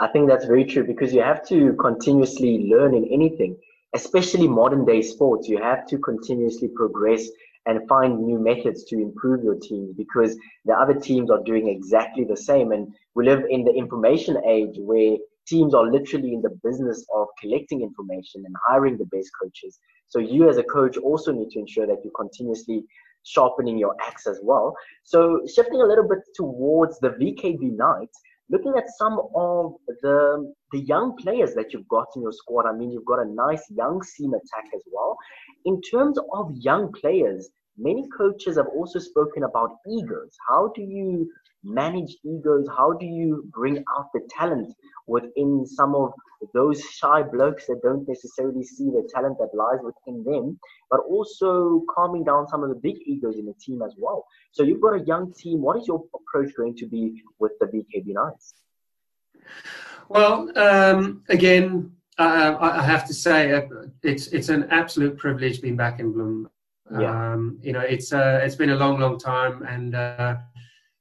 I think that's very true because you have to continuously learn in anything, especially modern day sports. You have to continuously progress and find new methods to improve your teams because the other teams are doing exactly the same. And we live in the information age where teams are literally in the business of collecting information and hiring the best coaches. So you as a coach also need to ensure that you're continuously sharpening your axe as well. So shifting a little bit towards the VKB Knights, looking at some of the the young players that you've got in your squad, I mean, you've got a nice young seam attack as well. In terms of young players, many coaches have also spoken about egos. How do you manage egos? How do you bring out the talent within some of those shy blokes that don't necessarily see the talent that lies within them, but also calming down some of the big egos in the team as well? So you've got a young team. What is your approach going to be with the VKB Knights? Well, um, again, uh, I have to say uh, it's it's an absolute privilege being back in Bloem. Yeah. Um, you know, it's uh, it's been a long, long time, and uh,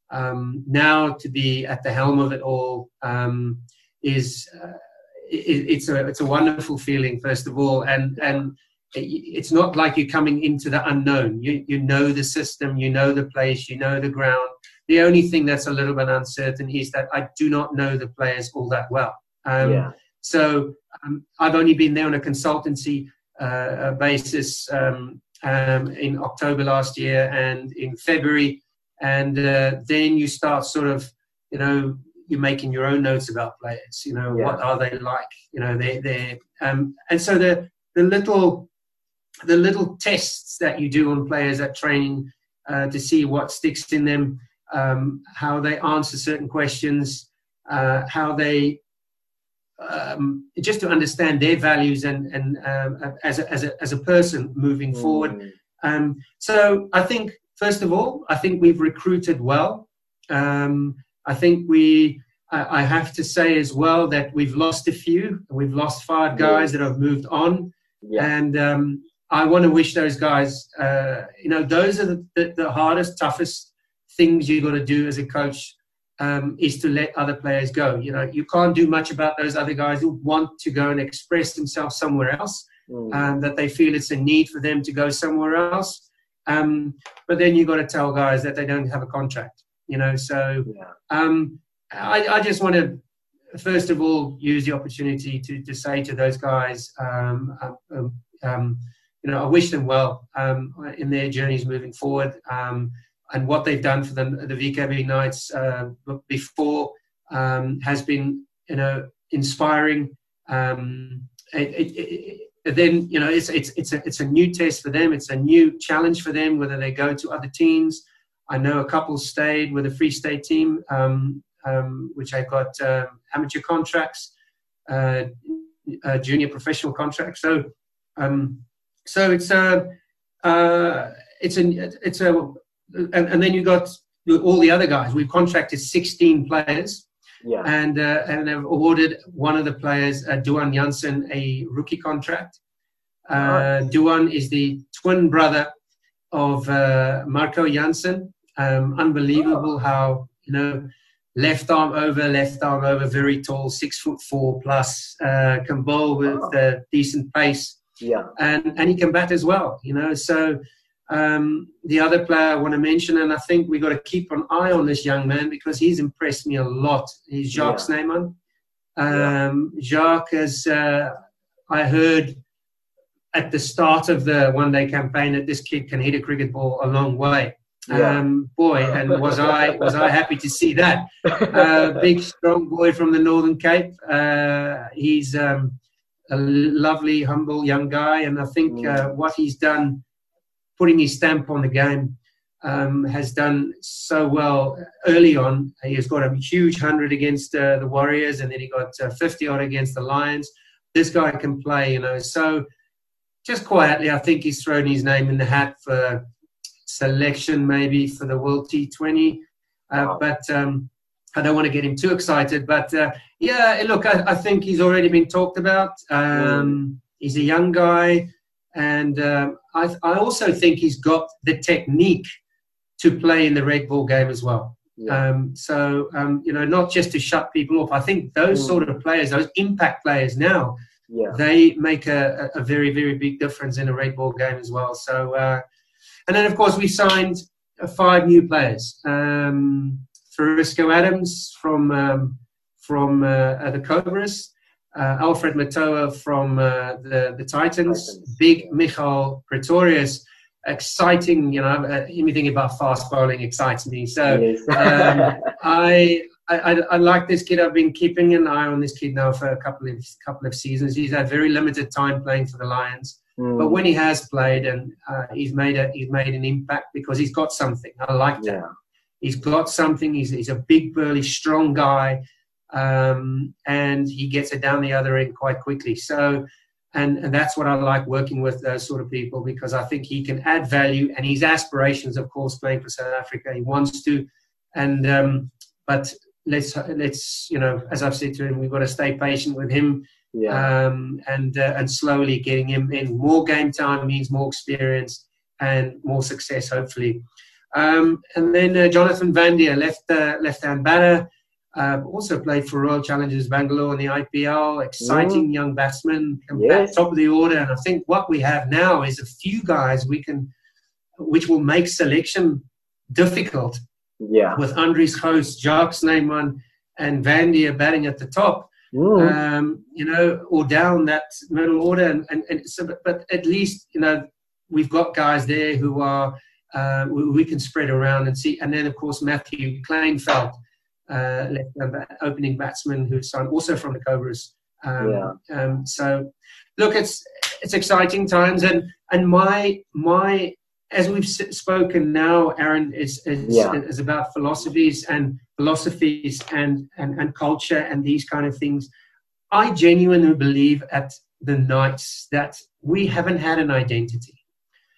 um, now to be at the helm of it all um, is uh, it, it's a it's a wonderful feeling, first of all, and and it's not like you're coming into the unknown. You you know the system, you know the place, you know the ground. The only thing that's a little bit uncertain is that I do not know the players all that well. Um, yeah. So um, I've only been there on a consultancy uh, basis um, um, in October last year and in February, and uh, then you start sort of, you know, you're making your own notes about players. You know, yeah. what are they like? You know, they they um, and so the the little the little tests that you do on players at training uh, to see what sticks in them, um, how they answer certain questions, uh, how they um, just to understand their values and and uh, as a, as a as a person moving mm. forward. Um, so I think first of all, I think we've recruited well. Um, I think we. I, I have to say as well that we've lost a few. We've lost five guys that have moved on, yeah. and um, I want to wish those guys. Uh, you know, those are the, the, the hardest, toughest things you've got to do as a coach um, is to let other players go. You know, you can't do much about those other guys who want to go and express themselves somewhere else, mm. um, that they feel it's a need for them to go somewhere else. Um, but then you've got to tell guys that they don't have a contract. You know, so yeah. Um, I, I, just want to first of all use the opportunity to, to say to those guys, um, um, you know, I wish them well in their journeys moving forward and what they've done for the, the VKB Knights uh, before um, has been, you know, inspiring. Um, it, it, it, then, you know, it's, it's, it's, a, it's a new test for them. It's a new challenge for them, whether they go to other teams. I know a couple stayed with a Free State team, um, um which I got uh, amateur contracts, uh, uh, junior professional contracts. So, um, so it's a, uh, it's a, it's a, and, and then you got all the other guys. We've contracted 16 players. Yeah. And uh, and have awarded one of the players, uh, Duan Jansen, a rookie contract. Uh, Duan is the twin brother of uh, Marco Jansen. Um, unbelievable oh. how you know left arm over, left arm over, very tall, six foot four plus, uh, can bowl with oh. decent pace. Yeah. And and he can bat as well. You know, so um, the other player I want to mention, and I think we've got to keep an eye on this young man because he's impressed me a lot. He's Jacques yeah. Snyman. Um, yeah. Jacques as uh, I heard at the start of the one day campaign that this kid can hit a cricket ball a long way. Yeah. Um, boy, and was I was I happy to see that. Uh, big, strong boy from the Northern Cape. Uh, he's um, a lovely, humble young guy, and I think uh, what he's done putting his stamp on the game. Um, has done so well early on. He has got a huge hundred against uh, the Warriors, and then he got uh, 50 odd against the Lions. This guy can play, you know. So just quietly, I think he's thrown his name in the hat for selection, maybe for the World T20. Uh, wow. But um, I don't want to get him too excited. But uh, yeah, look, I, I, think he's already been talked about. Um, mm. He's a young guy. And um, I, I, also think he's got the technique to play in the red ball game as well. Yeah. Um, so um, you know, not just to shut people off. I think those mm. sort of players, those impact players now, yeah. they make a, a very very big difference in a red ball game as well. So, uh, and then of course we signed uh, five new players. Um, Ferisco Adams from um, from uh, the Cobras, Alfred Mothoa from uh, the the Titans, Titans. Big Migael Pretorius exciting. You know, uh, anything about fast bowling excites me. So um, I, I, I like this kid. I've been keeping an eye on this kid now for a couple of couple of seasons. He's had very limited time playing for the Lions, mm. but when he has played and uh, he's made a he's made an impact because he's got something. I like that. Yeah. He's got something. He's he's a big, burly, strong guy. Um, and he gets it down the other end quite quickly. So and, and that's what I like working with those sort of people because I think he can add value and his aspirations, of course, playing for South Africa, he wants to. And um, but let's let's you know, as I've said to him, we've got to stay patient with him. Yeah. Um, and uh, and slowly getting him in. More game time means more experience and more success, hopefully. Um, and then uh, Jonathan Vandiar, left uh, left hand batter. Uh, also played for Royal Challengers Bangalore in the IPL. Exciting mm. young batsman, yes. top of the order. And I think what we have now is a few guys we can, which will make selection difficult. Yeah. With Andries Gous, Jacques Snyman, and Vandiar batting at the top. Mm. Um, you know, or down that middle order, and, and, and so, but, but at least you know we've got guys there who are uh, we, we, can spread around and see. And then of course Matthew Kleinveldt, uh, left opening batsman who's also from the Cobras. Um, yeah. Um, so, look, it's it's exciting times, and and my my as we've spoken now, Aaron is is, yeah. is about philosophies and philosophies and, and and culture and these kind of things. I genuinely believe at the Knights that we haven't had an identity,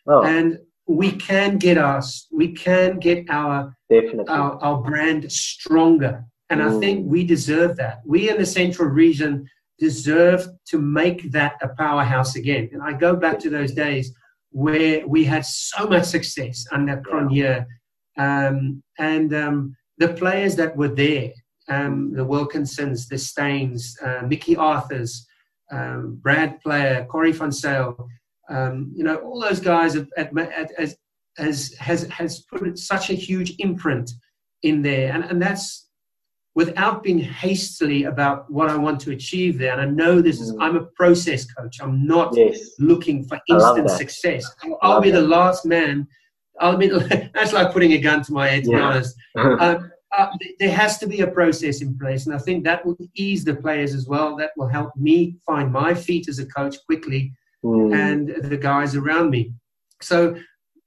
oh. and we can get us, we can get our our, our brand stronger, and mm. I think we deserve that. We in the Central Region deserve to make that a powerhouse again. And I go back to those days where we had so much success under Cronje, um, and um, the players that were there, um, the Wilkinsons, the Steins, uh, Mickey Arthurs, um, Brad Player, Corey Zyl, um, you know, all those guys have, at, at, as, has, has, has put such a huge imprint in there. And, and that's without being hastily about what I want to achieve there. And I know this is, mm. I'm a process coach. I'm not yes. looking for instant success. I'll, I'll be that. the last man. I'll be, that's like putting a gun to my head, to yeah. be honest. Um, uh, there has to be a process in place. And I think that will ease the players as well. That will help me find my feet as a coach quickly mm. and the guys around me. So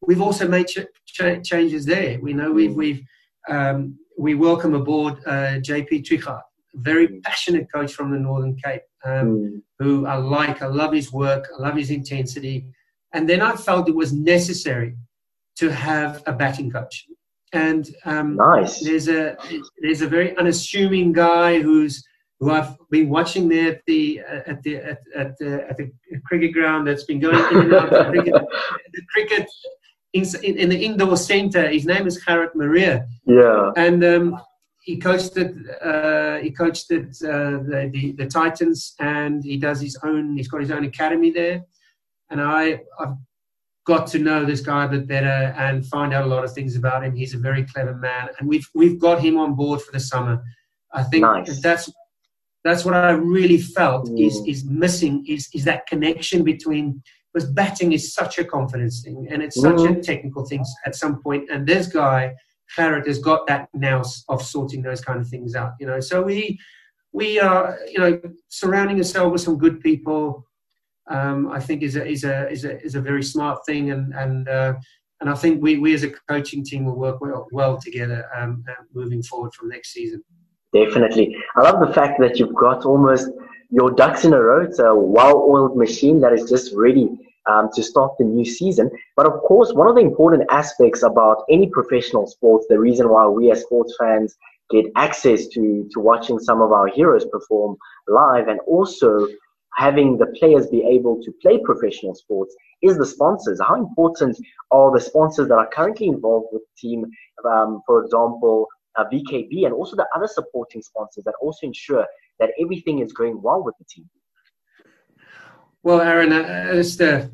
we've also made ch- ch- changes there. We know we've, mm. we've um, we welcome aboard uh, JP Trichard, very mm. passionate coach from the Northern Cape, um, mm. who I like. I love his work. I love his intensity. And then I felt it was necessary to have a batting coach. And um, nice. there's a there's a very unassuming guy who's who I've been watching there at the at the at, at the, at the cricket ground that's been going in and out the cricket, the cricket in, in, the indoor center. His name is Gerrit Maria. Yeah. And um, he coached it. Uh, he coached it uh, the, the, the Titans, and he does his own. He's got his own academy there. And I I've got to know this guy a bit better and find out a lot of things about him. He's a very clever man, and we've we've got him on board for the summer. I think nice. that's that's what I really felt mm. is is missing is is that connection between because batting is such a confidence thing and it's such mm. a technical thing at some point. And this guy, Gerrit, has got that now of sorting those kind of things out. You know, so we we are you know surrounding ourselves with some good people. Um, I think is a is a is a is a very smart thing, and and uh, and I think we we as a coaching team will work well well together um, uh, moving forward from next season. Definitely. I love the fact that you've got almost your ducks in a row. It's a well-oiled machine that is just ready um, to start the new season. But of course, one of the important aspects about any professional sports, the reason why we as sports fans get access to, to watching some of our heroes perform live and also having the players be able to play professional sports is the sponsors. How important are the sponsors that are currently involved with the team? Um, for example, uh, VKB and also the other supporting sponsors that also ensure that everything is going well with the team? Well, Aaron, uh, the,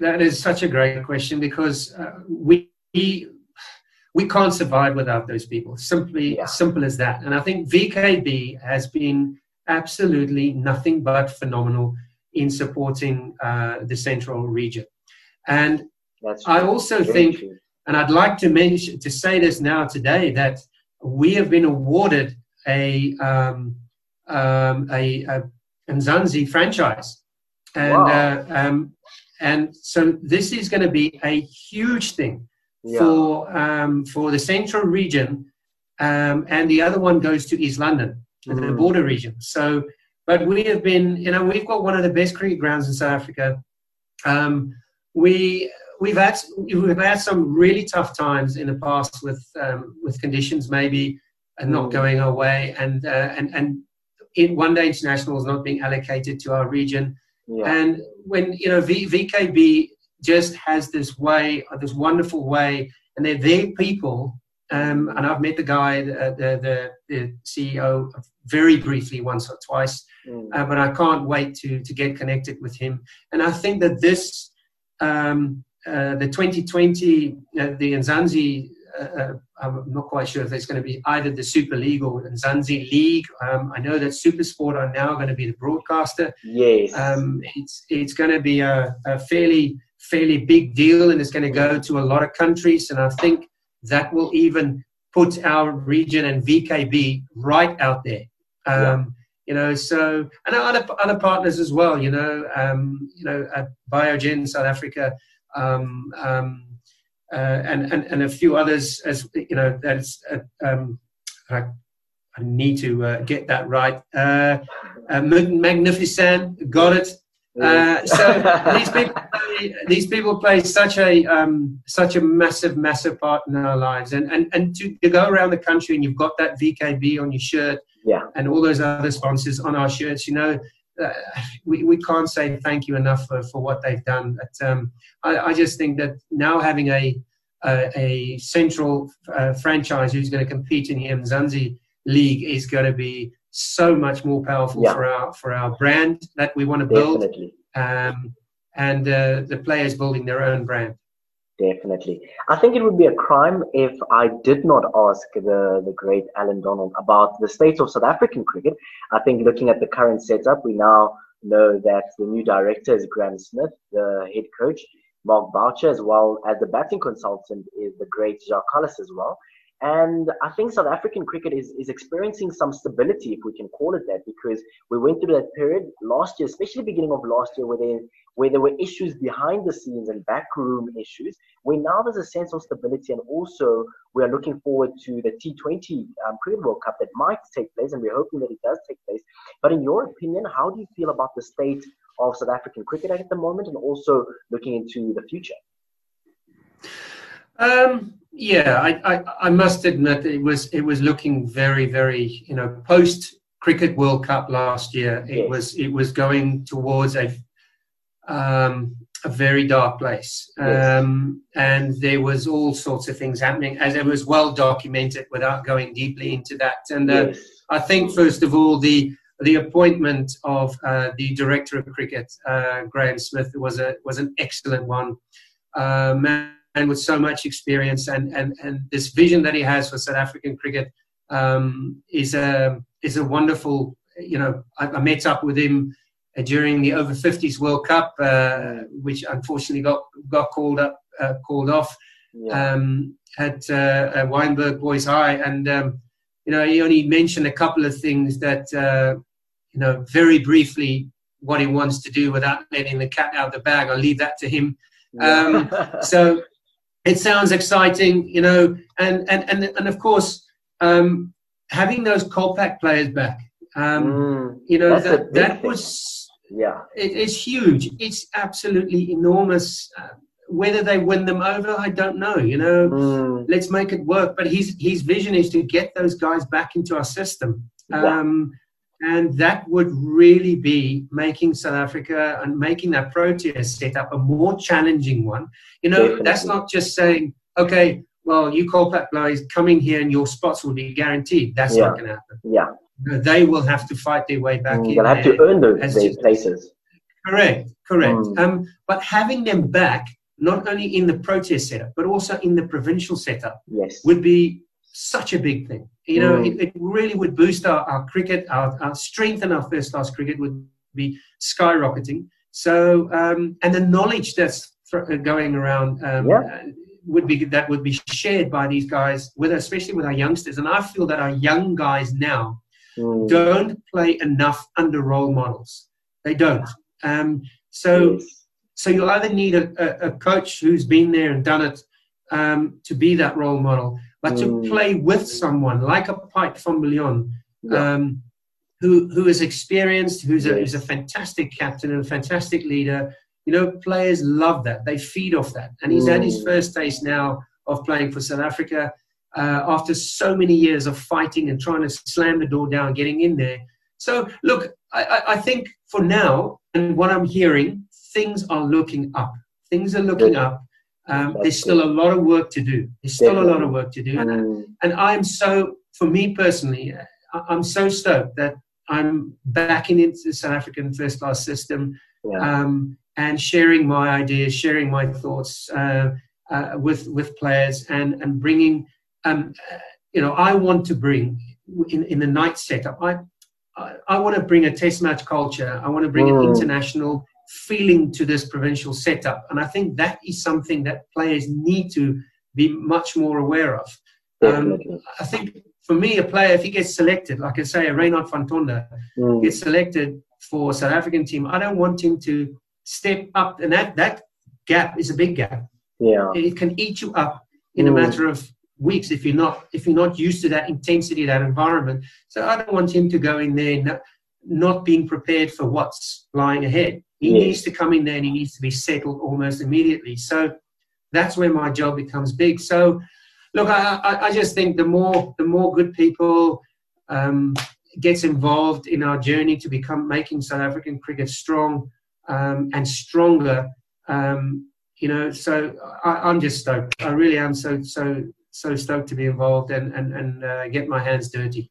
that is such a great question because uh, we we can't survive without those people. Simply yeah. simple as that. And I think VKB has been absolutely nothing but phenomenal in supporting uh, the central region. And That's I also Very think, true. And I'd like to mention to say this now today that we have been awarded a um, um, a, a Mzansi franchise, and wow. uh, um, and so this is going to be a huge thing yeah. for um, for the central region, um, and the other one goes to East London, mm. the border region. So but we have been, you know, we've got one of the best cricket grounds in South Africa. Um, we we've had we've had some really tough times in the past with um, with conditions maybe and not mm. going our way, and uh, and and in one day internationals not being allocated to our region. Yeah. And when you know v, VKB just has this way, this wonderful way, and they're their people. Um, and I've met the guy, the, the, the CEO, very briefly once or twice. Mm. Uh, but I can't wait to to get connected with him. And I think that this, um, uh, the 2020, uh, the Mzansi, uh, uh, I'm not quite sure if it's going to be either the Super League or Mzansi League. Um, I know that SuperSport are now going to be the broadcaster. Yes. Um, it's it's going to be a, a fairly fairly big deal, and it's going to go to a lot of countries. And I think that will even put our region and VKB right out there. Um, you know so and other other partners as well you know um, you know at biogen south africa um, um, uh, and, and and a few others as you know that's uh, um, I, I, need to uh, get that right. Uh, uh magnificent got it. Uh, so these people play, these people play such a um, such a massive massive part in our lives. And and and to, to go around the country and you've got that vkb on your shirt yeah. and all those other sponsors on our shirts. You know, uh, we, we can't say thank you enough for, for what they've done. But um, I, I, just think that now having a a, a central uh, franchise who's going to compete in the Mzansi League is going to be so much more powerful yeah. for our for our brand that we want to build. Um, and uh, the players building their own brand. Definitely. I think it would be a crime if I did not ask the, the great Allan Donald about the state of South African cricket. I think looking at the current setup, we now know that the new director is Graeme Smith, the head coach, Mark Boucher, as well as the batting consultant is the great Jacques Kallis as well. And I think South African cricket is, is experiencing some stability, if we can call it that, because we went through that period last year, especially beginning of last year, where there, where there were issues behind the scenes and backroom issues, where now there's a sense of stability. And also, we are looking forward to the T20 um, Cricket World Cup that might take place, and we're hoping that it does take place. But in your opinion, how do you feel about the state of South African cricket at the moment and also looking into the future? Um, yeah, I, I, I, must admit it was it was looking very very you know post cricket World Cup last year it was it was going towards a um, a very dark place yes. um, and there was all sorts of things happening as it was well documented without going deeply into that and uh, yes. I think first of all the the appointment of uh, the director of cricket uh, Graeme Smith was a was an excellent one. Um, and with so much experience and, and, and this vision that he has for South African cricket um, is a is a wonderful. You know, I, I met up with him uh, during the over 50s World Cup, uh, which unfortunately got got called up uh, called off yeah. um, at uh, Wynberg Boys High, and um, you know he only mentioned a couple of things that uh, you know very briefly what he wants to do without letting the cat out of the bag. I'll leave that to him. Um, so it sounds exciting, you know, and and and, and of course, um, having those Kolpak players back, um, mm, you know, that that was yeah, it, it's huge. It's absolutely enormous. Uh, whether they win them over, I don't know. You know, mm. let's make it work. But his his vision is to get those guys back into our system. Um, and that would really be making South Africa and making that Proteas setup a more challenging one. You know, that's not just saying, okay, well, you Kolpak Blaze coming here and your spots will be guaranteed. That's Yeah. not going to happen. Yeah. They will have to fight their way back Mm, in. They'll have to earn those, those places. Correct, correct. Mm. Um, but having them back, not only in the Proteas setup, but also in the provincial setup, Yes. would be such a big thing. You know, Mm. it, it really would boost our, our cricket, our, our strength in our first class cricket would be skyrocketing. So, um, and the knowledge that's thr- going around um, Yeah. uh, would be that would be shared by these guys, with especially with our youngsters. And I feel that our young guys now Mm, don't play enough under role models. They don't. Um, so, yes. so you'll either need a, a, a coach who's been there and done it um, to be that role model, but to Mm. play with someone like a Pike from Yeah. um, who who is experienced, who's a, who's a fantastic captain and a fantastic leader. You know, players love that. They feed off that. And he's had his Mm. first taste now of playing for South Africa uh, after so many years of fighting and trying to slam the door down, getting in there. So, look, I, I, I think for now, and what I'm hearing, things are looking up. Things are looking Good. up. Um, there's still a lot of work to do. There's still a lot of work to do. And, Mm, and I'm so, for me personally, I- I'm so stoked that I'm backing into the South African first class system yeah. um, and sharing my ideas, sharing my thoughts uh, uh, with with players, and and bringing, um, uh, you know, I want to bring in in the night setup. I I, I want to bring a test match culture. I want to bring an Mm. international feeling to this provincial setup, and I think that is something that players need to be much more aware of. Um, I think for me, a player, if he gets selected, like I say, a Raynard van Tonder, Mm, gets selected for South African team, I don't want him to step up, and that that gap is a big gap. yeah. It can eat you up in a Mm. matter of weeks if you're not if you're not used to that intensity, that environment. So I don't want him to go in there not, not being prepared for what's lying ahead. He Yes. needs to come in there and he needs to be settled almost immediately. So that's where my job becomes big. So look, I, I, I just think the more the more good people um, gets involved in our journey to become making South African cricket strong um, and stronger. Um, you know, so I, I'm just stoked. I really am so so so stoked to be involved and and and uh, get my hands dirty.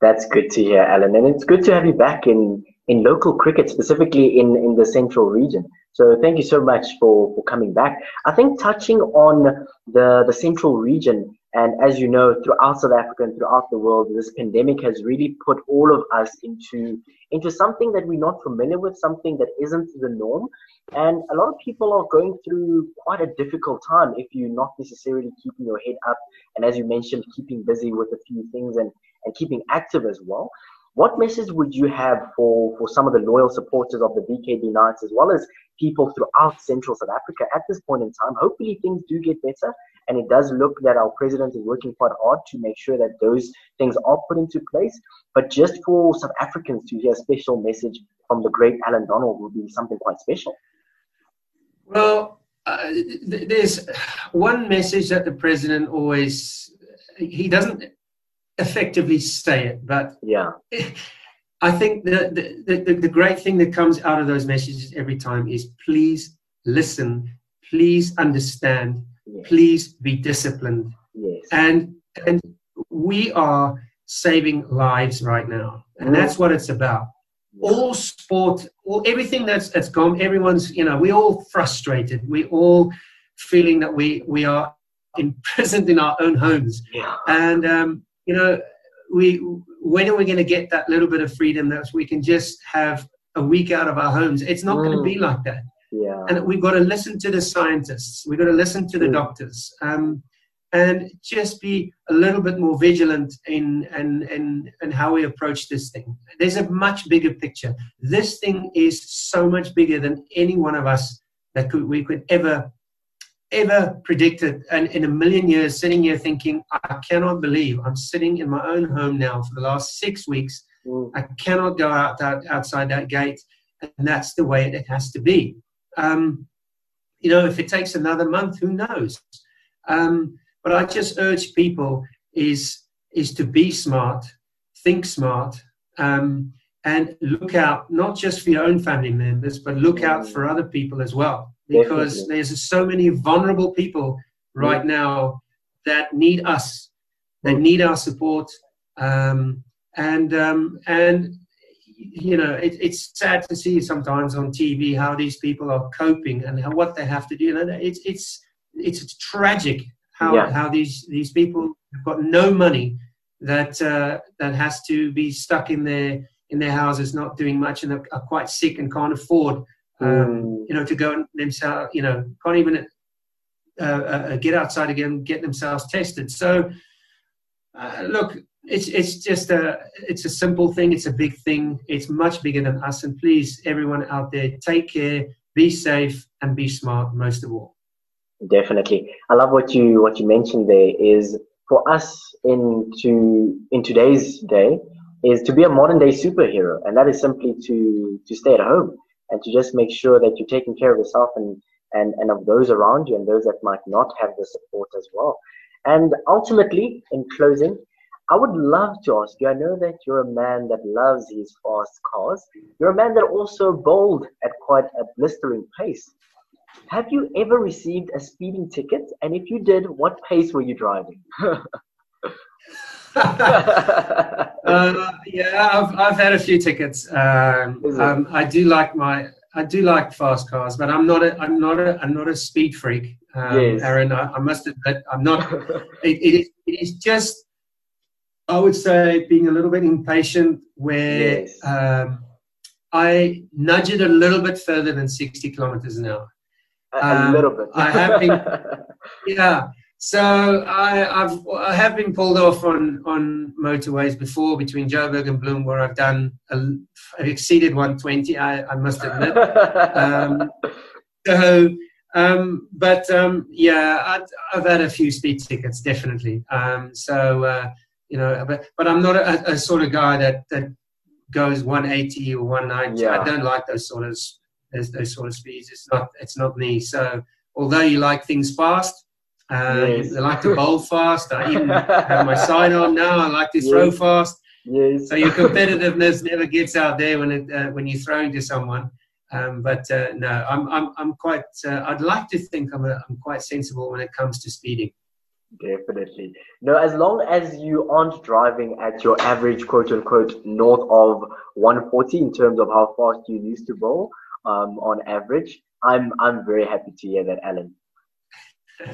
That's good to hear, Allan. And it's good to have you back in, in local cricket, specifically in, in the central region. So thank you so much for, for coming back. I think touching on the, the central region, and as you know, throughout South Africa and throughout the world, this pandemic has really put all of us into, into something that we're not familiar with, something that isn't the norm. And a lot of people are going through quite a difficult time if you're not necessarily keeping your head up. And as you mentioned, keeping busy with a few things and and keeping active as well. What message would you have for, for some of the loyal supporters of the VKB Knights as well as people throughout Central South Africa at this point in time? Hopefully things do get better and it does look that our president is working quite hard to make sure that those things are put into place. But just for South Africans to hear a special message from the great Allan Donald would be something quite special. Well, uh, th- there's one message that the president always he doesn't effectively say it, but Yeah. I think the, the, the, the great thing that comes out of those messages every time is please listen, please understand, Yes. please be disciplined. Yes. And, and we are saving lives right now. And that's what it's about. All sport, all, everything that's, that's gone, everyone's, you know, we're all frustrated. We're all feeling that we, we are imprisoned in our own homes. Yeah. And um, you know, we when are we going to get that little bit of freedom that we can just have a week out of our homes? It's not going to Mm. be like that. Yeah. And we've got to listen to the scientists. We've got to listen to the Mm. doctors. Um, and just be a little bit more vigilant in and and and how we approach this thing. There's a much bigger picture. This thing is so much bigger than any one of us that could we could ever ever predicted and in a million years sitting here thinking i cannot believe i'm sitting in my own home now for the last six weeks. Mm. i cannot go out, out outside that gate. And that's the way it has to be. Um, you know if it takes another month who knows? Um, but i just urge people is is to be smart think smart um, and look out not just for your own family members but look out for other people as well because Definitely. there's so many vulnerable people right now that need us, that need our support, um, and um, and you know it, it's sad to see sometimes on TV how these people are coping and how, what they have to do. You know, it's it's it's tragic how yeah. how these these people have got no money that uh, that has to be stuck in their in their houses, not doing much, and are, are quite sick and can't afford, um, mm. you know, to go and themselves, you know, can't even uh, uh, get outside again, get themselves tested. So, uh, look, it's it's just a it's a simple thing. It's a big thing. It's much bigger than us. And please, everyone out there, take care, be safe, and be smart. Most of all. Definitely, I love what you what you mentioned there. Is for us in to in today's day is to be a modern day superhero, and that is simply to to stay at home and to just make sure that you're taking care of yourself and and and of those around you and those that might not have the support as well. And ultimately, in closing, I would love to ask you. I know that you're a man that loves his fast cars. You're a man that also bowled at quite a blistering pace. Have you ever received a speeding ticket? And if you did, what pace were you driving? uh, yeah, I've, I've had a few tickets. Um, um, I do like my I do like fast cars, but I'm not a I'm not a I'm not a speed freak, um, yes. Aaron. I, I, must admit, I'm not. it, it, is, it is just I would say being a little bit impatient where yes. um, I nudge it a little bit further than 60 kilometers an hour. A, um, little bit. I have been, yeah. So I, I've I have been pulled off on on motorways before between Joburg and Bloem, where I've done a, I've exceeded 120. I, I must admit. um, so, um, but um, yeah, i have had a few speed tickets, definitely. Um, so uh, you know, but but I'm not a, a, sort of guy that that goes 180 or 190. Yeah. I don't like those sort of those, those sort of speeds. It's not it's not me. So although you like things fast uh, yes. I like to bowl fast. I even have my sidearm now. I like to yes. throw fast. Yes. So your competitiveness never gets out there when it, uh, when you're throwing to someone. Um, but uh, no, I'm I'm I'm quite. Uh, I'd like to think I'm a, I'm quite sensible when it comes to speeding. Definitely. No, as long as you aren't driving at your average quote unquote north of 140 in terms of how fast you used to bowl um, on average, I'm I'm very happy to hear that, Allan.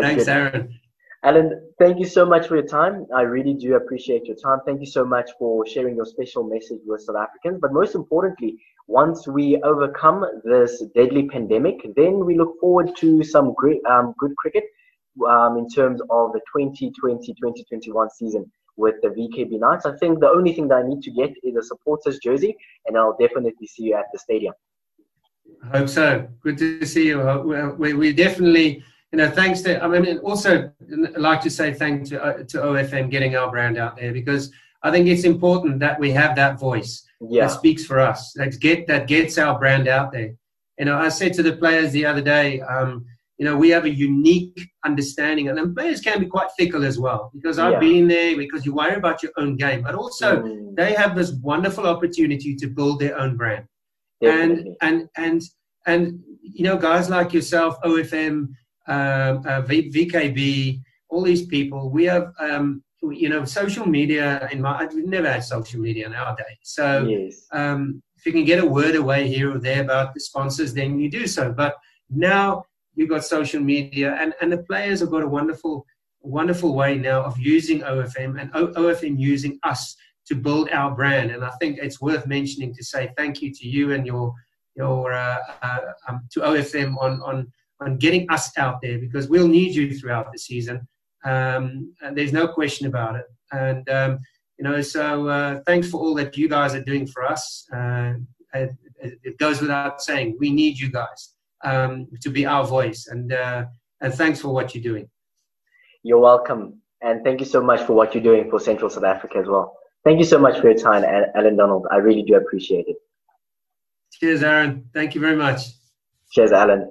Thanks, good. Aaron. Allan, thank you so much for your time. I really do appreciate your time. Thank you so much for sharing your special message with South Africans. But most importantly, once we overcome this deadly pandemic, then we look forward to some great, um, good cricket um, in terms of the 2020-2021 season with the VKB Knights. I think the only thing that I need to get is a supporters jersey, and I'll definitely see you at the stadium. I hope so. Good to see you. Uh, we, we definitely, you know, thanks to, I mean, also like to say thank to, uh, to OFM getting our brand out there because I think it's important that we have that voice yeah. that speaks for us, that get that gets our brand out there. You know, I said to the players the other day, um, you know, we have a unique understanding, and players can be quite fickle as well because I've yeah. been there because you worry about your own game, but also mm. they have this wonderful opportunity to build their own brand. And and and and you know, guys like yourself, OFM, uh, uh, v- VKB, all these people, we have um, you know social media. In my, we've never had social media nowadays. So yes. um, if you can get a word away here or there about the sponsors, then you do so. But now you've got social media, and and the players have got a wonderful wonderful way now of using OFM and o- OFM using us to build our brand. And I think it's worth mentioning to say thank you to you and your your uh, uh, um, to OFM on on on getting us out there because we'll need you throughout the season. Um, and there's no question about it. And um, you know, so uh, thanks for all that you guys are doing for us. Uh, it, it, goes without saying, we need you guys um, to be our voice. And uh, and thanks for what you're doing. You're welcome, and thank you so much for what you're doing for Central South Africa as well. Thank you so much for your time, Allan Donald. I really do appreciate it. Cheers, Aaron. Thank you very much. Cheers, Allan.